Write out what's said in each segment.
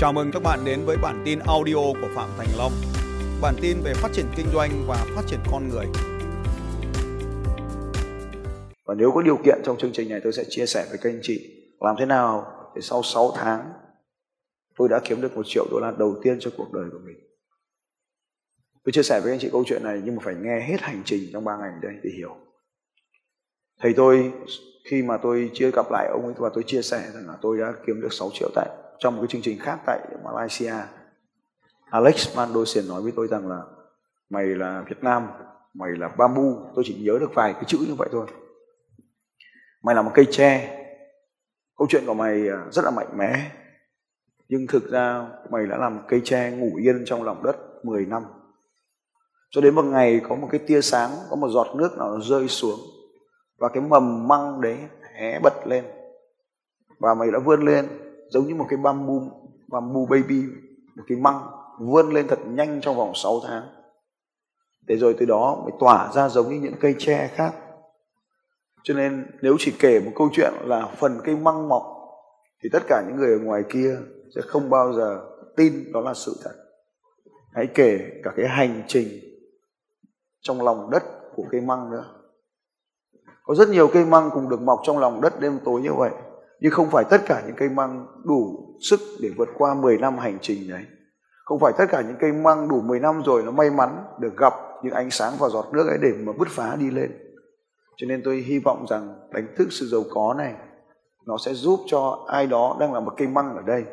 Chào mừng các bạn đến với bản tin audio của Phạm Thành Long. Bản tin về phát triển kinh doanh và phát triển con người. Và nếu có điều kiện trong chương trình này, tôi sẽ chia sẻ với các anh chị làm thế nào để sau 6 tháng, tôi đã kiếm được một triệu đô la đầu tiên cho cuộc đời của mình. Tôi chia sẻ với anh chị câu chuyện này nhưng mà phải nghe hết hành trình trong 3 ngày đây để hiểu. Thầy tôi, khi mà tôi chưa gặp lại ông ấy, và tôi chia sẻ rằng là tôi đã kiếm được 6 triệu tại trong một cái chương trình khác tại Malaysia. Alex Mandosian nói với tôi rằng là mày là Việt Nam, mày là bamboo, tôi chỉ nhớ được vài cái chữ như vậy thôi. Mày là một cây tre, câu chuyện của mày à, rất là mạnh mẽ, nhưng thực ra mày đã làm cây tre ngủ yên trong lòng đất 10 năm. Cho đến một ngày có một cái tia sáng, có một giọt nước nào nó rơi xuống và cái mầm măng đấy hé bật lên và mày đã vươn lên giống như một cái bamboo bamboo baby, một cái măng vươn lên thật nhanh trong vòng 6 tháng. Để rồi từ đó mới tỏa ra giống như những cây tre khác. Cho nên nếu chỉ kể một câu chuyện là phần cây măng mọc, thì tất cả những người ở ngoài kia sẽ không bao giờ tin đó là sự thật. Hãy kể cả cái hành trình trong lòng đất của cây măng nữa. Có rất nhiều cây măng cùng được mọc trong lòng đất đêm tối như vậy nhưng không phải tất cả những cây măng đủ sức để vượt qua 10 năm hành trình đấy. Không phải tất cả những cây măng đủ 10 năm rồi nó may mắn được gặp những ánh sáng và giọt nước ấy để mà bứt phá đi lên. Cho nên tôi hy vọng rằng đánh thức sự giàu có này, nó sẽ giúp cho ai đó đang là một cây măng ở đây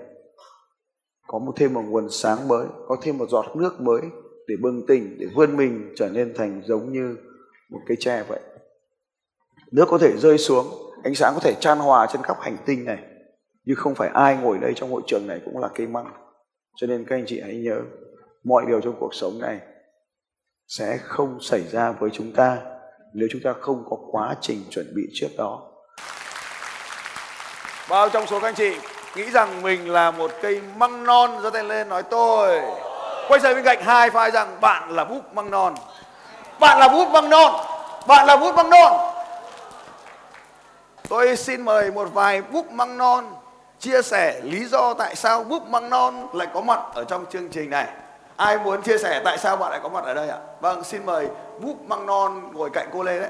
có một thêm một nguồn sáng mới, có thêm một giọt nước mới để bừng tỉnh, để vươn mình trở nên thành giống như một cây tre vậy. Nước có thể rơi xuống ánh sáng có thể chan hòa trên khắp hành tinh này, nhưng không phải ai ngồi đây trong hội trường này cũng là cây măng. Cho nên các anh chị hãy nhớ, mọi điều trong cuộc sống này sẽ không xảy ra với chúng ta nếu chúng ta không có quá trình chuẩn bị trước đó. Bao trong số các anh chị nghĩ rằng mình là một cây măng non, giơ tay lên nói tôi. Quay sang bên cạnh hai phai rằng bạn là búp măng non. Bạn là búp măng non, bạn là búp măng non. Tôi xin mời một vài búp măng non chia sẻ lý do tại sao búp măng non lại có mặt ở trong chương trình này. Ai muốn chia sẻ tại sao bạn lại có mặt ở đây ạ? Vâng, xin mời búp măng non ngồi cạnh cô Lê đấy.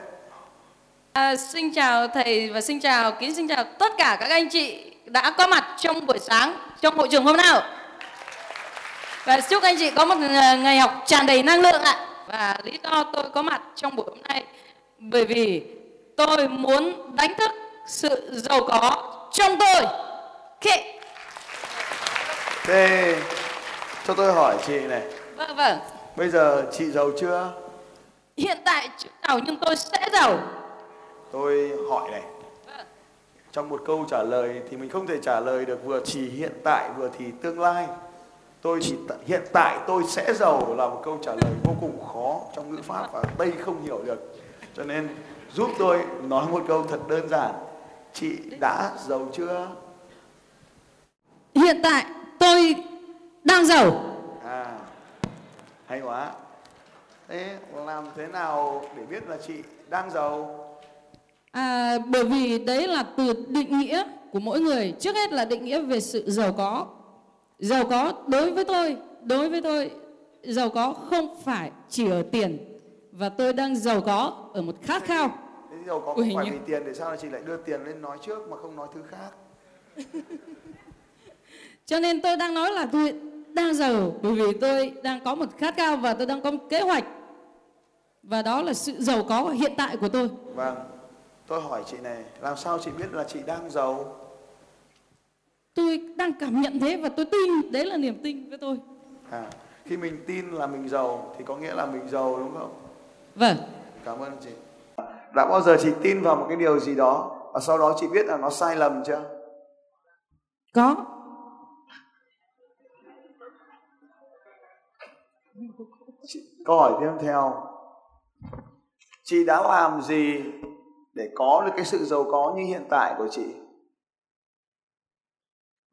À, xin chào thầy và xin chào kính xin chào tất cả các anh chị đã có mặt trong buổi sáng trong hội trường hôm nào. Và chúc anh chị có một ngày học tràn đầy năng lượng ạ. Và lý do tôi có mặt trong buổi hôm nay bởi vì tôi muốn đánh thức sự giàu có trong tôi. Okay. Thế cho tôi hỏi chị này. Vâng vâng. Bây giờ chị giàu chưa? Hiện tại chưa giàu nhưng tôi sẽ giàu. Tôi hỏi này. Vâng. Trong một câu trả lời thì mình không thể trả lời được vừa chỉ hiện tại vừa thì tương lai. Tôi chỉ hiện tại tôi sẽ giàu là một câu trả lời vô cùng khó trong ngữ pháp và Tây không hiểu được. Cho nên giúp tôi nói một câu thật đơn giản chị đã giàu chưa? Hiện tại tôi đang giàu. À hay quá. Thế làm thế nào để biết là chị đang giàu? À, bởi vì đấy là từ định nghĩa của mỗi người. Trước hết là định nghĩa về sự giàu có. Giàu có đối với tôi đối với tôi giàu có không phải chỉ ở tiền. Và tôi đang giàu có ở một khát khao giàu có không phải như... vì tiền để sao là chị lại đưa tiền lên nói trước mà không nói thứ khác? Cho nên tôi đang nói là tôi đang giàu bởi vì tôi đang có một khát khao và tôi đang có một kế hoạch. Và đó là sự giàu có hiện tại của tôi. Vâng tôi hỏi chị này làm sao chị biết là chị đang giàu? Tôi đang cảm nhận thế và tôi tin đấy là niềm tin với tôi. À khi mình tin là mình giàu thì có nghĩa là mình giàu đúng không? Vâng. Cảm ơn chị đã bao giờ chị tin vào một cái điều gì đó và sau đó chị biết là nó sai lầm chưa? Có. Chị, câu hỏi tiếp theo. Chị đã làm gì để có được cái sự giàu có như hiện tại của chị?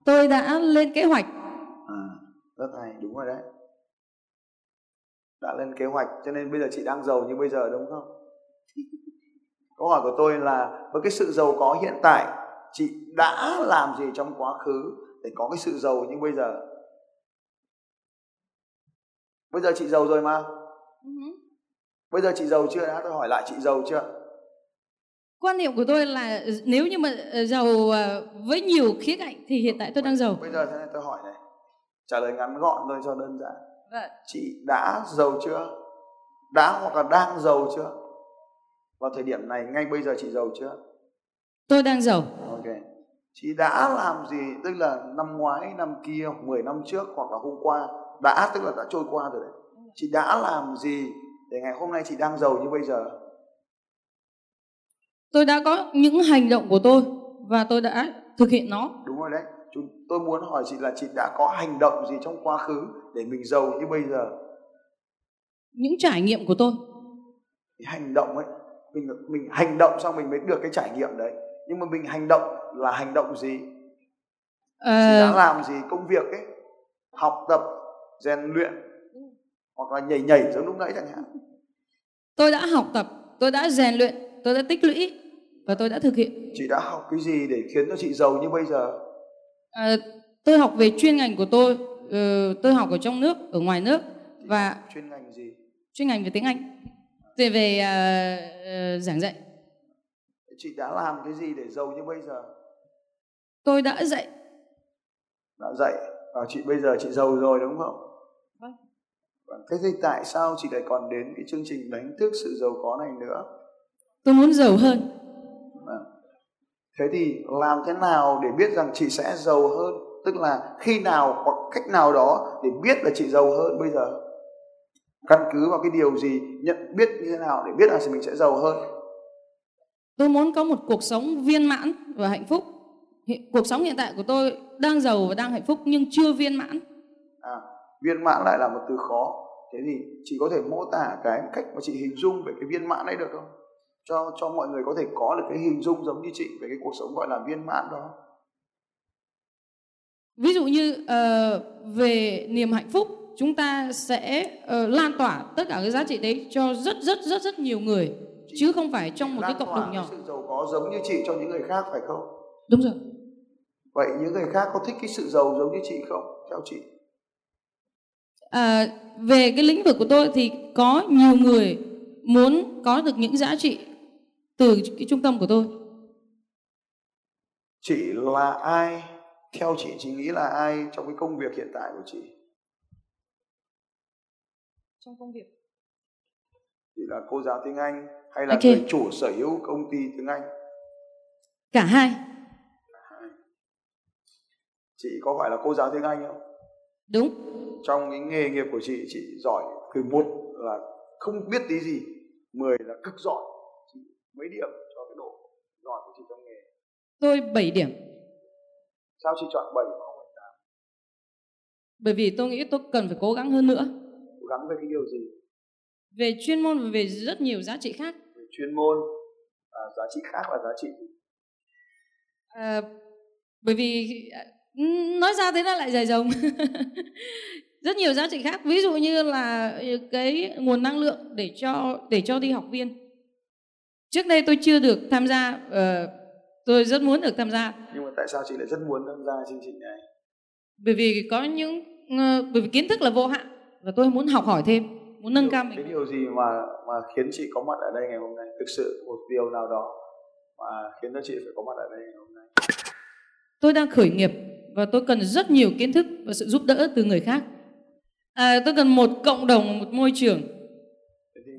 Tôi đã lên kế hoạch. À, rất hay đúng rồi đấy. Đã lên kế hoạch cho nên bây giờ chị đang giàu như bây giờ đúng không câu hỏi của tôi là với cái sự giàu có hiện tại chị đã làm gì trong quá khứ để có cái sự giàu như bây giờ? Bây giờ chị giàu rồi mà. Ừ bây giờ chị giàu chưa? Đã tôi hỏi lại chị giàu chưa? Quan niệm của tôi là nếu như mà ờ, giàu ờ, với nhiều khía cạnh thì hiện tại tôi đang giàu. bây giờ thế này tôi hỏi này. Trả lời ngắn gọn thôi cho đơn giản. Vâng. chị đã giàu chưa? Đã hoặc là đang giàu chưa vào thời điểm này ngay bây giờ chị giàu chưa? Tôi đang giàu. ok. Chị đã làm gì? Tức là năm ngoái năm kia 10 năm trước hoặc là hôm qua? Đã tức là đã trôi qua rồi đấy. Chị đã làm gì để ngày hôm nay chị đang giàu như bây giờ? Tôi đã có những hành động của tôi và tôi đã thực hiện nó. đúng rồi đấy. Tôi muốn hỏi chị là chị đã có hành động gì trong quá khứ để mình giàu như bây giờ? Những trải nghiệm của tôi. cái hành động ấy mình mình hành động xong mình mới được cái trải nghiệm đấy nhưng mà mình hành động là hành động gì chị đã Ờ, làm gì công việc ấy học tập rèn luyện hoặc là nhảy nhảy giống lúc nãy chẳng hạn tôi đã học tập, tôi đã rèn luyện, tôi đã tích lũy và tôi đã thực hiện. chị đã học cái gì để khiến cho chị giàu như bây giờ Ờ, tôi học về chuyên ngành của tôi. Ờ, tôi học ở trong nước, ở ngoài nước và chuyên ngành gì chuyên ngành về tiếng Anh. Về về ờ, ờ, giảng dạy. chị đã làm cái gì để giàu như bây giờ Tôi đã dạy đã dạy à, chị bây giờ chị giàu rồi đúng không Vâng. Vâng, thế thì tại sao chị lại còn đến cái chương trình đánh thức sự giàu có này nữa tôi muốn giàu hơn. Vâng. thế thì làm thế nào để biết rằng chị sẽ giàu hơn tức là khi nào hoặc cách nào đó để biết là chị giàu hơn bây giờ căn cứ vào cái điều gì nhận biết như thế nào để biết là mình sẽ giàu hơn Tôi muốn có một cuộc sống viên mãn và hạnh phúc. Hiện, cuộc sống hiện tại của tôi đang giàu và đang hạnh phúc nhưng chưa viên mãn. à, viên mãn lại là một từ khó thế thì chị có thể mô tả cái cách mà chị hình dung về cái viên mãn đấy được không cho cho mọi người có thể có được cái hình dung giống như chị về cái cuộc sống gọi là viên mãn đó Ví dụ như ờ, về niềm hạnh phúc, chúng ta sẽ ờ, lan tỏa tất cả cái giá trị đấy cho rất rất rất rất nhiều người chứ không phải trong một cái cộng đồng nhỏ. sự giàu có giống như chị cho những người khác phải không Đúng rồi. vậy những người khác có thích cái sự giàu giống như chị không theo chị À, về cái lĩnh vực của tôi thì có nhiều người muốn có được những giá trị từ cái trung tâm của tôi. chị là ai theo chị chị nghĩ là ai trong cái công việc hiện tại của chị Trong công việc. chị là cô giáo tiếng Anh hay là Ok. người chủ sở hữu công ty tiếng Anh Cả hai. chị có phải là cô giáo tiếng Anh không Đúng. trong cái nghề nghiệp của chị chị giỏi từ một là không biết tí gì 10 là cực giỏi chị mấy điểm cho cái độ giỏi của chị trong nghề Tôi 7 điểm. sao chị chọn 7 mà không phải 8 Bởi vì tôi nghĩ tôi cần phải cố gắng hơn nữa. Gắng về cái điều gì? Về chuyên môn và về rất nhiều giá trị khác. về chuyên môn à, giá trị khác là giá trị? À, bởi vì à, nói ra thế nó lại dài dòng. Rất nhiều giá trị khác. Ví dụ như là cái nguồn năng lượng để cho để cho đi học viên. Trước đây tôi chưa được tham gia ờ, tôi rất muốn được tham gia. Nhưng mà tại sao chị lại rất muốn tham gia chương trình này? Bởi vì có những ờ, bởi vì kiến thức là vô hạn và tôi muốn học hỏi thêm muốn nâng cao cái mình điều gì mà mà khiến chị có mặt ở đây ngày hôm nay? Thực sự một điều nào đó mà khiến cho chị phải có mặt ở đây ngày hôm nay? Tôi đang khởi nghiệp và tôi cần rất nhiều kiến thức và sự giúp đỡ từ người khác. À, tôi cần một cộng đồng một môi trường.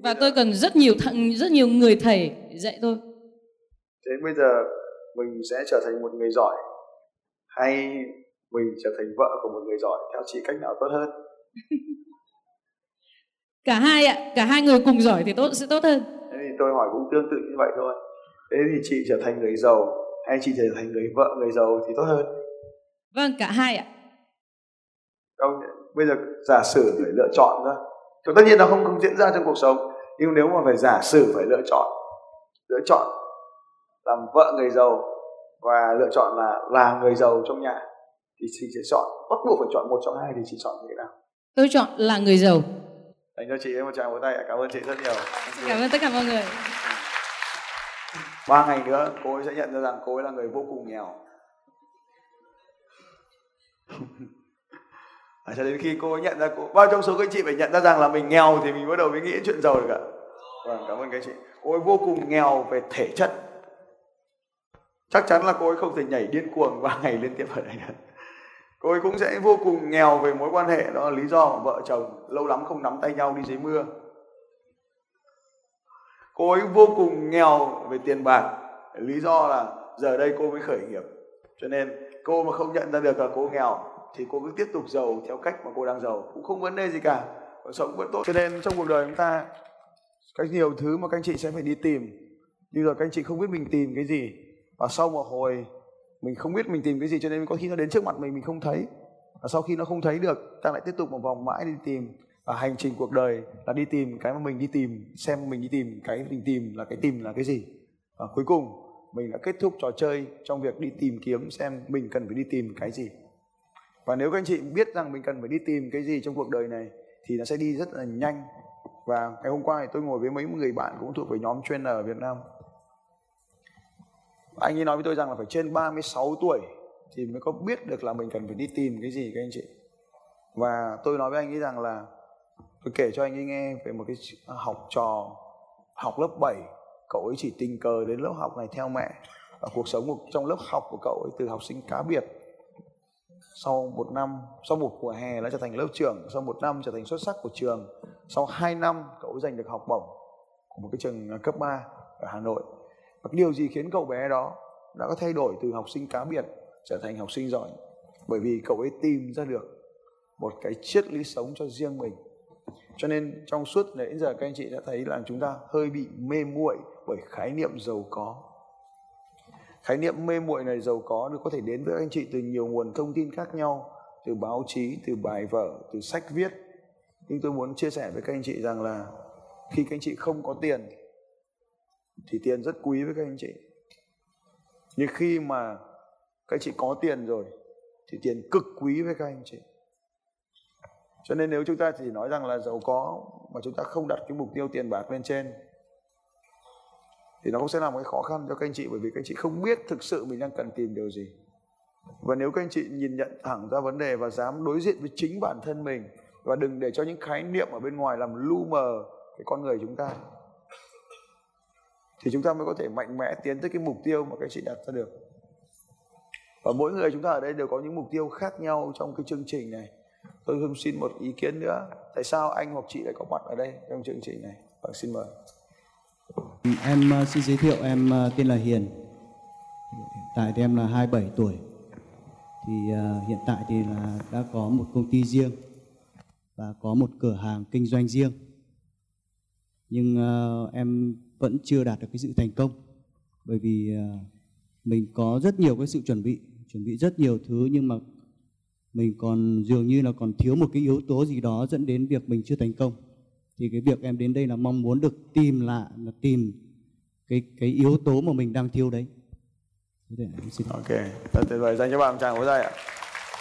Và tôi cần rất nhiều thằng rất nhiều người thầy để dạy tôi. Thế bây giờ mình sẽ trở thành một người giỏi hay mình trở thành vợ của một người giỏi? Theo chị cách nào tốt hơn cả hai ạ cả hai người cùng giỏi thì tốt sẽ tốt hơn. Thế thì tôi hỏi cũng tương tự như vậy thôi. Thế thì chị trở thành người giàu hay chị trở thành người vợ người giàu thì tốt hơn? Vâng cả hai ạ. Không bây giờ giả sử phải lựa chọn thôi thì tất nhiên nó không không diễn ra trong cuộc sống nhưng nếu mà phải giả sử phải lựa chọn lựa chọn làm vợ người giàu và lựa chọn là là người giàu trong nhà thì chị sẽ chọn bắt buộc phải chọn một trong hai thì chị chọn như thế nào? Tôi chọn là người giàu dành cho chị một tràng vỗ tay cảm ơn chị rất nhiều. Cảm ơn tất cả mọi người. Ba ngày nữa cô ấy sẽ nhận ra rằng cô ấy là người vô cùng nghèo. À, cho đến khi cô ấy nhận ra cô bao trong số các anh chị phải nhận ra rằng là mình nghèo thì mình bắt đầu mới nghĩ chuyện giàu được ạ. Vâng cảm ơn các anh chị. Cô ấy vô cùng nghèo về thể chất. Chắc chắn là cô ấy không thể nhảy điên cuồng ba ngày liên tiếp ở đây được cô ấy cũng sẽ vô cùng nghèo về mối quan hệ, đó là lý do vợ chồng lâu lắm không nắm tay nhau đi dưới mưa. Cô ấy vô cùng nghèo về tiền bạc, lý do là giờ đây cô mới khởi nghiệp. Cho nên cô mà không nhận ra được là cô nghèo, thì cô cứ tiếp tục giàu theo cách mà cô đang giàu, cũng không vấn đề gì cả cuộc sống vẫn tốt. Cho nên trong cuộc đời chúng ta, có nhiều thứ mà các anh chị sẽ phải đi tìm. Nhưng rồi các anh chị không biết mình tìm cái gì, và sau một hồi mình không biết mình tìm cái gì cho nên có khi nó đến trước mặt mình mình không thấy. Và sau khi nó không thấy được, ta lại tiếp tục một vòng mãi đi tìm. Và hành trình cuộc đời là đi tìm cái mà mình đi tìm, xem mình đi tìm cái mình tìm là cái tìm là cái gì. Và cuối cùng, mình đã kết thúc trò chơi trong việc đi tìm kiếm xem mình cần phải đi tìm cái gì. Và nếu các anh chị biết rằng mình cần phải đi tìm cái gì trong cuộc đời này, thì nó sẽ đi rất là nhanh. Và ngày hôm qua thì tôi ngồi với mấy người bạn cũng thuộc về nhóm trainer ở Việt Nam anh ấy nói với tôi rằng là phải trên 36 tuổi thì mới có biết được là mình cần phải đi tìm cái gì các anh chị. Và tôi nói với anh ấy rằng là, tôi kể cho anh ấy nghe về một cái học trò, học lớp 7 cậu ấy chỉ tình cờ đến lớp học này theo mẹ. Và cuộc sống trong lớp học của cậu ấy từ học sinh cá biệt, sau một năm, sau một mùa hè đã trở thành lớp trưởng, sau một năm trở thành xuất sắc của trường, sau hai năm cậu ấy giành được học bổng của một cái trường cấp 3 ở Hà Nội và điều gì khiến cậu bé đó đã có thay đổi từ học sinh cá biệt trở thành học sinh giỏi? Bởi vì cậu ấy tìm ra được một cái triết lý sống cho riêng mình. Cho nên trong suốt đến giờ các anh chị đã thấy là chúng ta hơi bị mê muội bởi khái niệm giàu có. Khái niệm mê muội này, giàu có được có thể đến với anh chị từ nhiều nguồn thông tin khác nhau, từ báo chí, từ bài vở, từ sách viết. Nhưng tôi muốn chia sẻ với các anh chị rằng là khi các anh chị không có tiền thì tiền rất quý với các anh chị. Nhưng khi mà các anh chị có tiền rồi, thì tiền cực quý với các anh chị. Cho nên nếu chúng ta chỉ nói rằng là giàu có mà chúng ta không đặt cái mục tiêu tiền bạc lên trên, thì nó cũng sẽ là một cái khó khăn cho các anh chị, bởi vì các anh chị không biết thực sự mình đang cần tìm điều gì. Và nếu các anh chị nhìn nhận thẳng ra vấn đề và dám đối diện với chính bản thân mình và đừng để cho những khái niệm ở bên ngoài làm lu mờ cái con người chúng ta thì chúng ta mới có thể mạnh mẽ tiến tới cái mục tiêu mà các chị đặt ra được. Và mỗi người chúng ta ở đây đều có những mục tiêu khác nhau trong cái chương trình này. Tôi không xin một ý kiến nữa. Tại sao anh hoặc chị lại có mặt ở đây trong chương trình này? Vâng xin mời. Em ờ, xin giới thiệu em ờ, tên là Hiền. Hiện tại thì em là 27 tuổi. Thì uh, hiện tại thì là đã có một công ty riêng và có một cửa hàng kinh doanh riêng. Nhưng uh, em vẫn chưa đạt được cái sự thành công. Bởi vì à, mình có rất nhiều cái sự chuẩn bị chuẩn bị rất nhiều thứ, nhưng mà mình còn, dường như là còn thiếu một cái yếu tố gì đó dẫn đến việc mình chưa thành công. Thì cái việc em đến đây là mong muốn được tìm lại, là tìm cái cái yếu tố mà mình đang thiếu đấy. Xin ok rất tuyệt vời. Dành cho bạn chàng tràng dây ạ.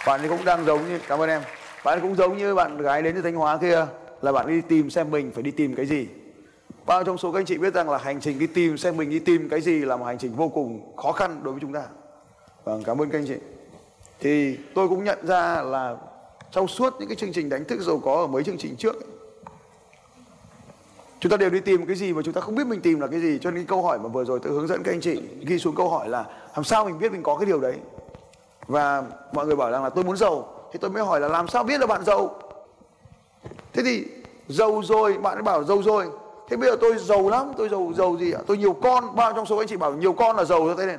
Bạn ấy cũng đang giống như cảm ơn em. Bạn cũng giống như bạn gái đến từ thanh hóa kia, là bạn đi tìm xem mình phải đi tìm cái gì bao trong số các anh chị biết rằng là hành trình đi tìm, xem mình đi tìm cái gì là một hành trình vô cùng khó khăn đối với chúng ta. Vâng cảm ơn các anh chị. Thì tôi cũng nhận ra là trong suốt những cái chương trình đánh thức giàu có ở mấy chương trình trước chúng ta đều đi tìm cái gì mà chúng ta không biết mình tìm là cái gì. Cho nên cái câu hỏi mà vừa rồi tôi hướng dẫn các anh chị, ghi xuống câu hỏi là làm sao mình biết mình có cái điều đấy? Và mọi người bảo rằng là tôi muốn giàu, thì tôi mới hỏi là làm sao biết là bạn giàu? Thế thì giàu rồi, bạn ấy bảo giàu rồi thế bây giờ tôi giàu lắm tôi giàu giàu gì ạ? Tôi nhiều con bao trong số anh chị bảo nhiều con là giàu thế này.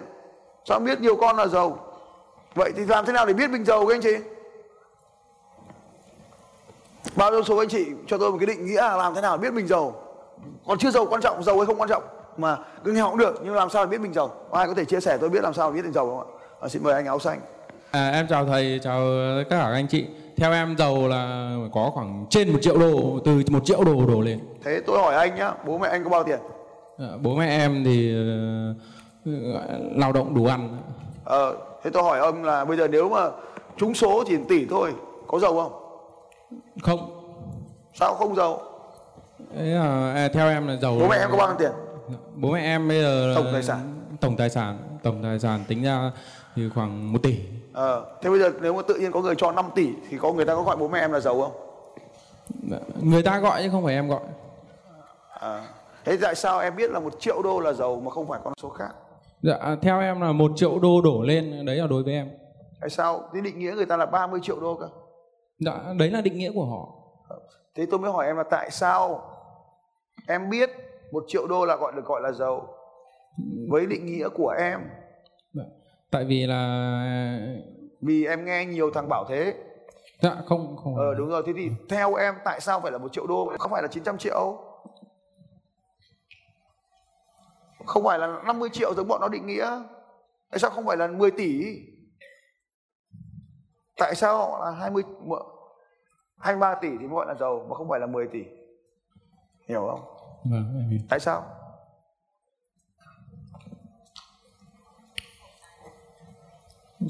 Sao biết nhiều con là giàu? Vậy thì làm thế nào để biết mình giàu các anh chị? Bao trong số anh chị cho tôi một cái định nghĩa là làm thế nào để biết mình giàu? Còn chưa giàu quan trọng giàu hay không quan trọng mà cứ nghèo cũng được nhưng làm sao để biết mình giàu? Ai có thể chia sẻ tôi biết làm sao để biết mình giàu không ạ? À, xin mời anh áo xanh. À, em chào thầy chào tất cả các anh chị theo em giàu là có khoảng trên một triệu đô từ một triệu đô đổ lên. Thế tôi hỏi anh nhá bố mẹ anh có bao tiền? À, bố mẹ em thì uh, lao động đủ ăn. Ờ thế tôi hỏi ông là bây giờ nếu mà trúng số chỉ tỷ thôi có giàu không? Không. Sao không giàu? Đấy là, à, theo em là giàu bố mẹ em có bao nhiêu tiền? Bố mẹ em bây giờ tổng tài sản. tổng tài sản tổng tài sản tính ra thì khoảng 1 tỷ Ờ, thế bây giờ nếu mà tự nhiên có người cho 5 tỷ thì có người ta có gọi bố mẹ em là giàu không? người ta gọi chứ không phải em gọi À, thế tại sao em biết là một triệu đô là giàu mà không phải con số khác? dạ theo em là một triệu đô đổ lên đấy là đối với em Tại sao? Thế định nghĩa người ta là 30 triệu đô cơ. dạ đấy là định nghĩa của họ Thế tôi mới hỏi em là tại sao em biết một triệu đô là gọi được gọi là giàu với định nghĩa của em. Tại vì là vì em nghe nhiều thằng bảo thế. Dạ không không. Ờ đúng rồi. Thế thì theo em tại sao phải là một triệu đô? Không phải là 900 triệu? Không phải là 50 triệu giống bọn nó định nghĩa. Tại sao không phải là 10 tỷ? Tại sao là 20 23 tỷ thì gọi là giàu mà không phải là 10 tỷ? Hiểu không? Vâng tại sao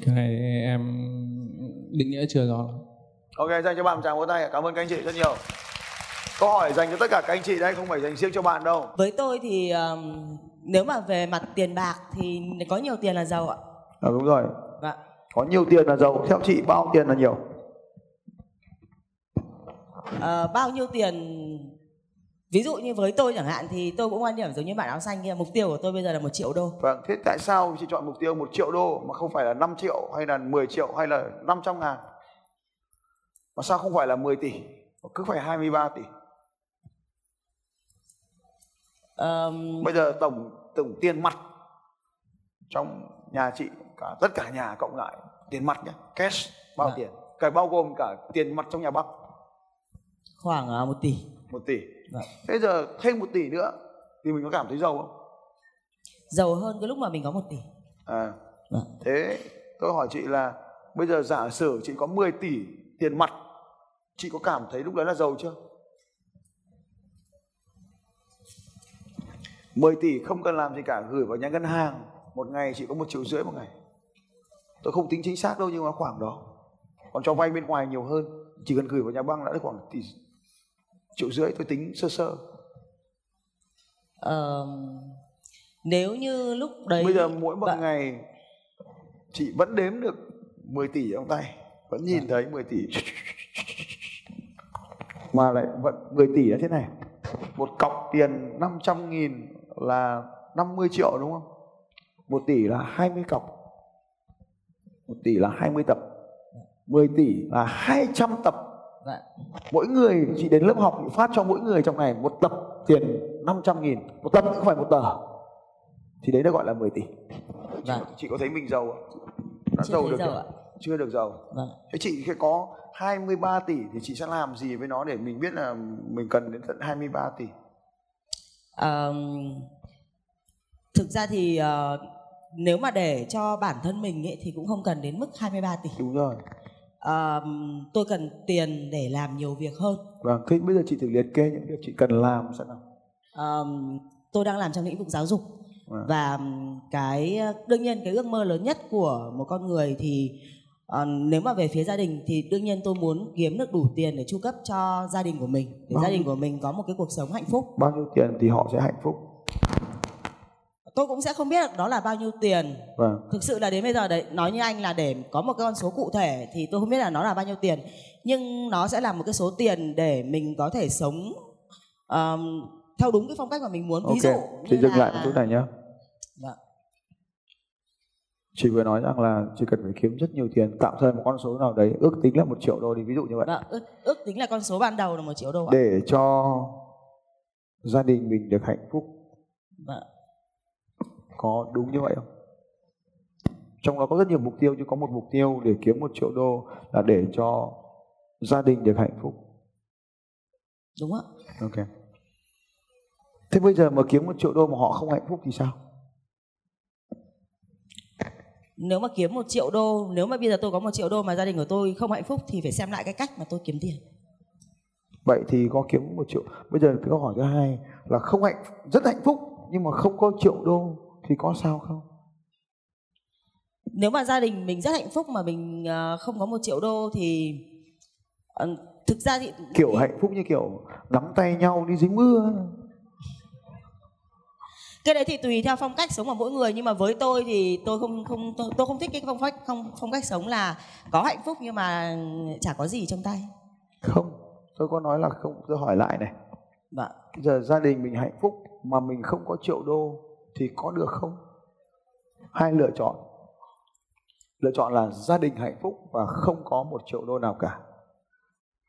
cái này em định nghĩa chưa rõ ok dành cho bạn một tràng vỗ tay cảm ơn các anh chị rất nhiều. Câu hỏi dành cho tất cả các anh chị đây không phải dành riêng cho bạn đâu. Với tôi thì um, nếu mà về mặt tiền bạc thì có nhiều tiền là giàu ạ. à, đúng rồi. Vâng. có nhiều tiền là giàu. Theo chị bao tiền là nhiều? Ờ, bao nhiêu tiền ví dụ như với tôi chẳng hạn thì tôi cũng quan điểm giống như bạn áo xanh kia mục tiêu của tôi bây giờ là một triệu đô. Vâng thế tại sao chị chọn mục tiêu một triệu đô mà không phải là 5 triệu hay là 10 triệu hay là 500 ngàn? Mà sao không phải là 10 tỷ? Mà cứ phải 23 tỷ. Ờm, bây giờ tổng tổng tiền mặt trong nhà chị cả tất cả nhà cộng lại tiền mặt nhé cash bao Dạ. tiền? Cả bao gồm cả tiền mặt trong nhà bác? Khoảng ờ, một tỷ. Một tỷ Dạ. thế giờ thêm một tỷ nữa thì mình có cảm thấy giàu không? Giàu hơn cái lúc mà mình có một tỷ. À. Dạ. thế tôi hỏi chị là bây giờ giả sử chị có 10 tỷ tiền mặt chị có cảm thấy lúc đấy là giàu chưa? 10 tỷ không cần làm gì cả gửi vào nhà ngân hàng một ngày chị có một triệu rưỡi một ngày. Tôi không tính chính xác đâu nhưng mà khoảng đó. Còn cho vay bên ngoài nhiều hơn chỉ cần gửi vào nhà băng đã được khoảng tỷ triệu rưỡi tôi tính sơ sơ. Ờm, nếu như lúc đấy bây giờ mỗi một Dạ. ngày chị vẫn đếm được 10 tỷ trong tay vẫn nhìn Dạ. thấy 10 tỷ. Mà lại vẫn 10 tỷ là thế này một cọc tiền 500 nghìn là 50 triệu đúng không? Một tỷ là 20 cọc. Một tỷ là 20 tập. 10 tỷ là 200 tập Dạ. mỗi người chị đến lớp học chị phát cho mỗi người trong ngày một tập tiền 500 nghìn một tập không phải một tờ thì đấy nó gọi là 10 tỷ Vâng. chị có thấy mình giàu không? đã Chưa giàu được giàu chưa? ạ. chưa được giàu Vâng. thế chị khi có 23 tỷ thì chị sẽ làm gì với nó để mình biết là mình cần đến tận 23 tỷ Ờm, thực ra thì ờ, nếu mà để cho bản thân mình ấy, thì cũng không cần đến mức 23 tỷ đúng rồi Ờm, tôi cần tiền để làm nhiều việc hơn. Vâng thế bây giờ chị thử liệt kê những việc chị cần làm xem nào? Ờm, tôi đang làm trong lĩnh vực giáo dục. Vâng. và cái đương nhiên cái ước mơ lớn nhất của một con người thì ờ, nếu mà về phía gia đình thì đương nhiên tôi muốn kiếm được đủ tiền để chu cấp cho gia đình của mình. Để Vâng. gia đình của mình có một cái cuộc sống hạnh phúc. Bao nhiêu tiền thì họ sẽ hạnh phúc tôi cũng sẽ không biết được đó là bao nhiêu tiền. Vâng. Thực sự là đến bây giờ đấy nói như anh là để có một cái con số cụ thể thì tôi không biết là nó là bao nhiêu tiền. Nhưng nó sẽ là một cái số tiền để mình có thể sống ờm, theo đúng cái phong cách mà mình muốn. Ví ok dụ chị dừng là- lại một chút này nhé Vâng. chị vừa nói rằng là chị cần phải kiếm rất nhiều tiền tạm thời một con số nào đấy ước tính là một triệu đô đi ví dụ như vậy. Vâng, ước, ước tính là con số ban đầu là một triệu đô ạ. để cho gia đình mình được hạnh phúc. Vâng. Có đúng như vậy không? Trong đó có rất nhiều mục tiêu nhưng có một mục tiêu để kiếm một triệu đô là để cho gia đình được hạnh phúc. Đúng ạ. ok. Thế bây giờ mà kiếm một triệu đô mà họ không hạnh phúc thì sao? Nếu mà kiếm một triệu đô, nếu mà bây giờ tôi có một triệu đô mà gia đình của tôi không hạnh phúc thì phải xem lại cái cách mà tôi kiếm tiền. vậy thì có kiếm một triệu. Bây giờ cái câu hỏi thứ hai là không hạnh rất hạnh phúc nhưng mà không có triệu đô thì có sao không? Nếu mà gia đình mình rất hạnh phúc mà mình ờ, không có một triệu đô thì ờ, thực ra thì kiểu hạnh phúc như kiểu nắm tay nhau đi dưới mưa cái đấy thì tùy theo phong cách sống của mỗi người nhưng mà với tôi thì tôi không không tôi, tôi không thích cái phong cách không phong cách sống là có hạnh phúc nhưng mà chả có gì trong tay. Không tôi có nói là không tôi hỏi lại này. Vâng. Giờ gia đình mình hạnh phúc mà mình không có triệu đô thì có được không? Hai lựa chọn. Lựa chọn là gia đình hạnh phúc và không có một triệu đô nào cả.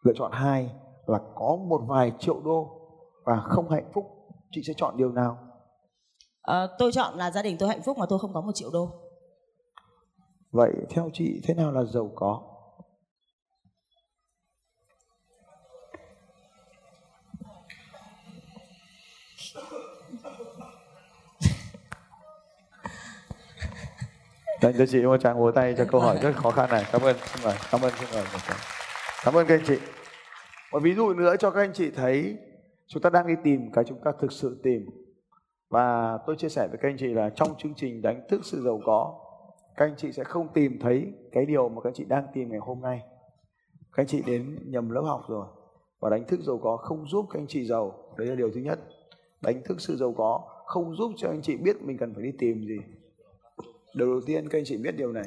Lựa chọn hai là có một vài triệu đô và không hạnh phúc chị sẽ chọn điều nào? À, tôi chọn là gia đình tôi hạnh phúc mà tôi không có một triệu đô. Vậy theo chị thế nào là giàu có Dành cho chị một tràng vỗ tay cho câu hỏi rất khó khăn này. Cảm ơn, xin mời, cảm ơn, xin mời. Cảm ơn các anh chị. Một ví dụ nữa cho các anh chị thấy chúng ta đang đi tìm cái chúng ta thực sự tìm. Và tôi chia sẻ với các anh chị là trong chương trình đánh thức sự giàu có, các anh chị sẽ không tìm thấy cái điều mà các anh chị đang tìm ngày hôm nay. Các anh chị đến nhầm lớp học rồi. Và đánh thức giàu có không giúp các anh chị giàu. Đấy là điều thứ nhất. Đánh thức sự giàu có không giúp cho anh chị biết mình cần phải đi tìm gì điều đầu tiên, các anh chị biết điều này.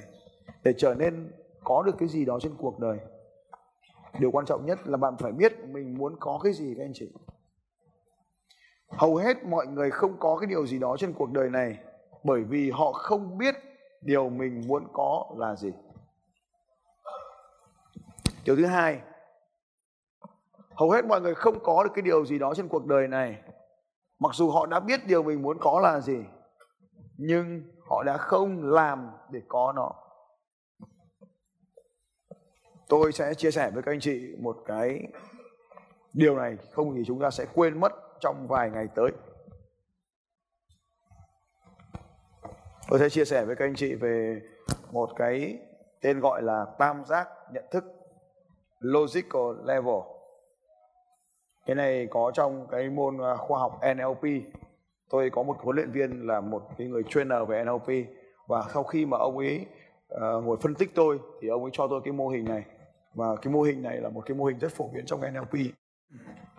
Để trở nên có được cái gì đó trên cuộc đời, điều quan trọng nhất là bạn phải biết mình muốn có cái gì, các anh chị. Hầu hết mọi người không có cái điều gì đó trên cuộc đời này bởi vì họ không biết điều mình muốn có là gì. Điều thứ hai, hầu hết mọi người không có được cái điều gì đó trên cuộc đời này. Mặc dù họ đã biết điều mình muốn có là gì, nhưng họ đã không làm để có nó. Tôi sẽ chia sẻ với các anh chị một cái điều này, không thì chúng ta sẽ quên mất trong vài ngày tới. Tôi sẽ chia sẻ với các anh chị về một cái tên gọi là tam giác nhận thức, logical level. Cái này có trong cái môn à, khoa học NLP tôi có một huấn luyện viên là một cái người trainer về NLP và sau khi mà ông ấy uh, ngồi phân tích tôi thì ông ấy cho tôi cái mô hình này. Và cái mô hình này là một cái mô hình rất phổ biến trong NLP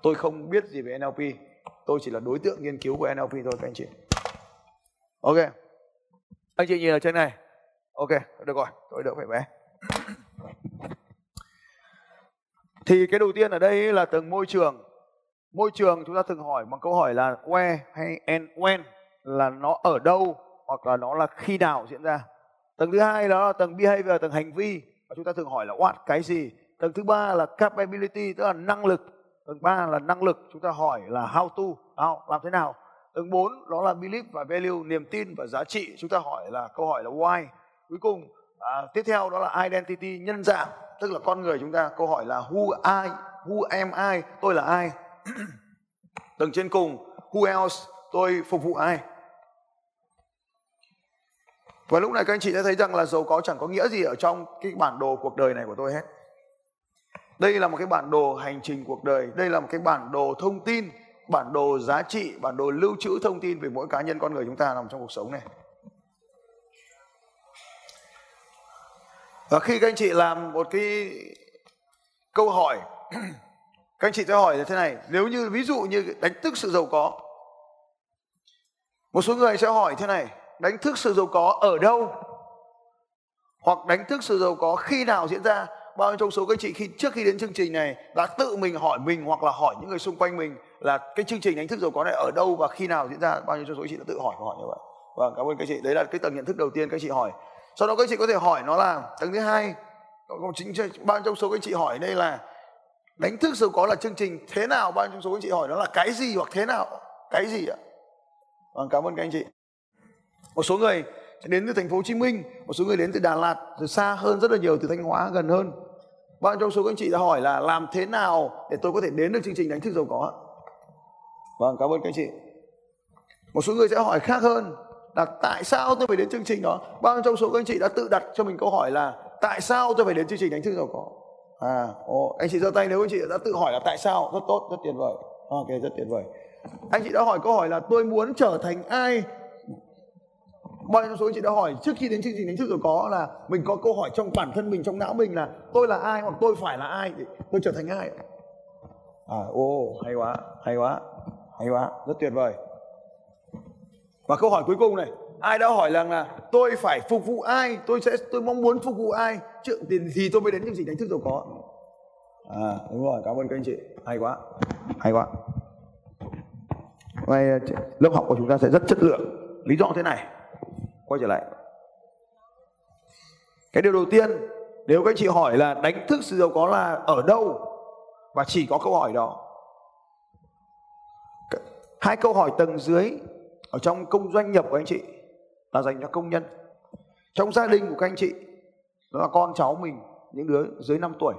tôi không biết gì về NLP tôi chỉ là đối tượng nghiên cứu của NLP thôi các anh chị. Ok. Anh chị nhìn ở trên này. Ok được rồi. Tôi đỡ phải vẽ thì cái đầu tiên ở đây là tầng môi trường môi trường chúng ta thường hỏi bằng câu hỏi là where hay and when là nó ở đâu hoặc là nó là khi nào diễn ra. Tầng thứ hai đó là tầng behavior tầng hành vi. Và chúng ta thường hỏi là what cái gì? Tầng thứ ba là capability tức là năng lực. Tầng ba là năng lực. Chúng ta hỏi là how to how, làm thế nào? Tầng 4 đó là belief và value niềm tin và giá trị. Chúng ta hỏi là câu hỏi là why. Cuối cùng à, tiếp theo đó là identity nhân dạng tức là con người chúng ta. Câu hỏi là who I who am I? Tôi là ai? tầng trên cùng, who else? Tôi phục vụ ai? Và lúc này các anh chị đã thấy rằng là giàu có chẳng có nghĩa gì ở trong cái bản đồ cuộc đời này của tôi hết. Đây là một cái bản đồ hành trình cuộc đời. Đây là một cái bản đồ thông tin, bản đồ giá trị, bản đồ lưu trữ thông tin về mỗi cá nhân con người chúng ta nằm trong cuộc sống này. Và khi các anh chị làm một cái câu hỏi các anh chị sẽ hỏi là thế này, nếu như ví dụ như đánh thức sự giàu có, một số người sẽ hỏi thế này, đánh thức sự giàu có ở đâu? Hoặc đánh thức sự giàu có khi nào diễn ra? Bao nhiêu trong số các anh chị khi, trước khi đến chương trình này đã tự mình hỏi mình hoặc là hỏi những người xung quanh mình là cái chương trình đánh thức giàu có này ở đâu và khi nào diễn ra? Bao nhiêu trong số các chị đã tự hỏi và hỏi như vậy? Vâng cảm ơn các chị. Đấy là cái tầng nhận thức đầu tiên các chị hỏi. Sau đó các chị có thể hỏi nó là, tầng thứ hai còn chính bao nhiêu trong số các chị hỏi đây là đánh thức sự có là chương trình thế nào, bao nhiêu trong số anh chị hỏi nó là cái gì hoặc thế nào? Cái gì ạ? Vâng cảm ơn các anh chị. Một số người đến từ thành phố Hồ Chí Minh, một số người đến từ Đà Lạt, từ xa hơn, rất là nhiều, từ Thanh Hóa gần hơn. Bao trong số các anh chị đã hỏi là làm thế nào để tôi có thể đến được chương trình đánh thức giàu có vâng cảm ơn các anh chị. Một số người sẽ hỏi khác hơn là tại sao tôi phải đến chương trình đó? Bao nhiêu trong số các anh chị đã tự đặt cho mình câu hỏi là tại sao tôi phải đến chương trình đánh thức giàu có? À ồ, anh chị giơ tay nếu anh chị đã tự hỏi là tại sao? Rất tốt rất tuyệt vời. Ok rất tuyệt vời. Anh chị đã hỏi câu hỏi là tôi muốn trở thành ai? Bao nhiêu số anh chị đã hỏi? Trước khi đến chương trình đánh thức rồi có là mình có câu hỏi trong bản thân mình trong não mình là tôi là ai hoặc tôi phải là ai tôi trở thành ai? À ô hay quá hay quá hay quá rất tuyệt vời. Và câu hỏi cuối cùng này ai đã hỏi rằng là tôi phải phục vụ ai? Tôi sẽ tôi mong muốn phục vụ ai? Trước thì, thì tôi mới đến chương trình đánh thức giàu có. À đúng rồi cảm ơn các anh chị. Hay quá hay quá. Nay ờ, lớp học của chúng ta sẽ rất chất lượng. Lý do thế này. Quay trở lại. Cái điều đầu tiên nếu các anh chị hỏi là đánh thức sự giàu có là ở đâu và chỉ có câu hỏi đó. Hai câu hỏi tầng dưới ở trong công doanh nghiệp của anh chị là dành cho công nhân. Trong gia đình của các anh chị, đó là con cháu mình, những đứa dưới 5 tuổi.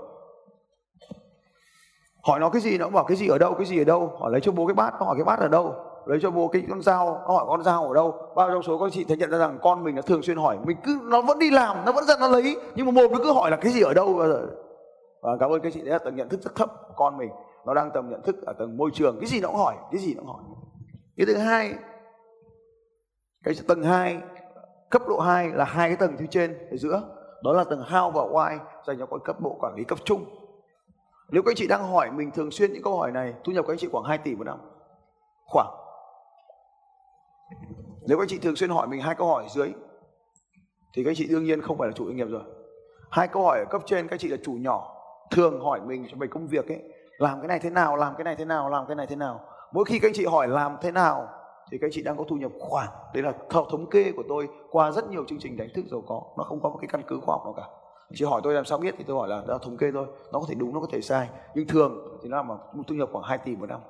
Hỏi nó cái gì nó cũng bảo, cái gì ở đâu, cái gì ở đâu? Hỏi lấy cho bố cái bát, nó hỏi, cái bát ở đâu? Lấy cho bố cái con dao, nó hỏi, con dao ở đâu? Bao trong số các chị thấy nhận ra rằng con mình nó thường xuyên hỏi, mình cứ, nó vẫn đi làm, nó vẫn ra nó lấy, nhưng mà một nó cứ hỏi là cái gì ở đâu và cảm ơn các chị đấy là tầng nhận thức rất thấp của con mình. Nó đang tầm nhận thức ở tầng môi trường, cái gì nó cũng hỏi, cái gì nó cũng hỏi. Cái thứ hai cái tầng 2 cấp độ 2 là hai cái tầng phía trên ở giữa. Đó là tầng how và why, dành cho các cấp bộ quản lý cấp trung. Nếu các anh chị đang hỏi mình thường xuyên những câu hỏi này, thu nhập của anh chị khoảng 2 tỷ một năm. Khoảng. Nếu các anh chị thường xuyên hỏi mình hai câu hỏi dưới, thì các anh chị đương nhiên không phải là chủ doanh nghiệp rồi. Hai câu hỏi ở cấp trên, các anh chị là chủ nhỏ, thường hỏi mình cho về công việc ấy, làm cái này thế nào, làm cái này thế nào, làm cái này thế nào. Mỗi khi các anh chị hỏi làm thế nào thì các anh chị đang có thu nhập khoảng đấy là theo thống kê của tôi qua rất nhiều chương trình đánh thức giàu có. Nó không có một cái căn cứ khoa học nào cả. Chị hỏi tôi làm sao biết thì tôi hỏi là đó thống kê thôi. Nó có thể đúng, nó có thể sai. Nhưng thường thì nó là một thu nhập khoảng 2 tỷ một năm.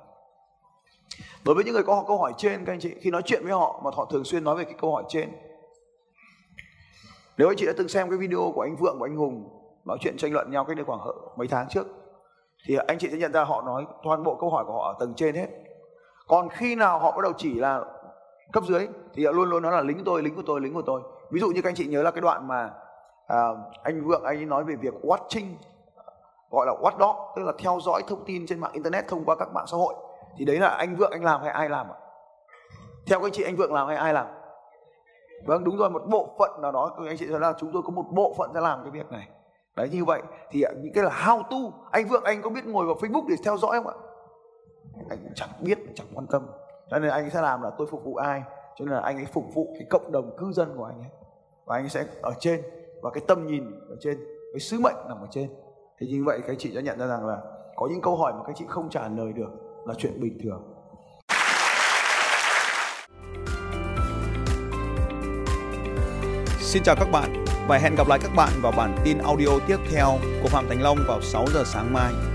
Đối với những người có câu hỏi trên, các anh chị, khi nói chuyện với họ mà họ thường xuyên nói về cái câu hỏi trên. Nếu anh chị đã từng xem cái video của anh Vượng và anh Hùng nói chuyện tranh luận nhau cách đây khoảng mấy tháng trước, thì anh chị sẽ nhận ra họ nói toàn bộ câu hỏi của họ ở tầng trên hết còn khi nào họ bắt đầu chỉ là cấp dưới thì luôn luôn nói là lính của tôi lính của tôi lính của tôi. Ví dụ như các anh chị nhớ là cái đoạn mà à, anh vượng anh ấy nói về việc watching gọi là watchdog tức là theo dõi thông tin trên mạng internet thông qua các mạng xã hội. Thì đấy là anh vượng anh làm hay ai làm ạ? Theo các anh chị anh vượng làm hay ai làm? Vâng đúng rồi một bộ phận nào đó các anh chị thấy là chúng tôi có một bộ phận sẽ làm cái việc này. Đấy như vậy thì những cái là how to. Anh vượng anh có biết ngồi vào facebook để theo dõi không ạ? Anh cũng chẳng biết, chẳng quan tâm. Cho nên anh sẽ làm là tôi phục vụ ai. Cho nên là anh ấy phục vụ cái cộng đồng cư dân của anh ấy. Và anh ấy sẽ ở trên. Và cái tâm nhìn ở trên, cái sứ mệnh nằm ở trên. Thì như vậy các chị đã nhận ra rằng là có những câu hỏi mà các chị không trả lời được là chuyện bình thường. Xin chào các bạn và hẹn gặp lại các bạn vào bản tin audio tiếp theo của Phạm Thành Long vào 6 giờ sáng mai.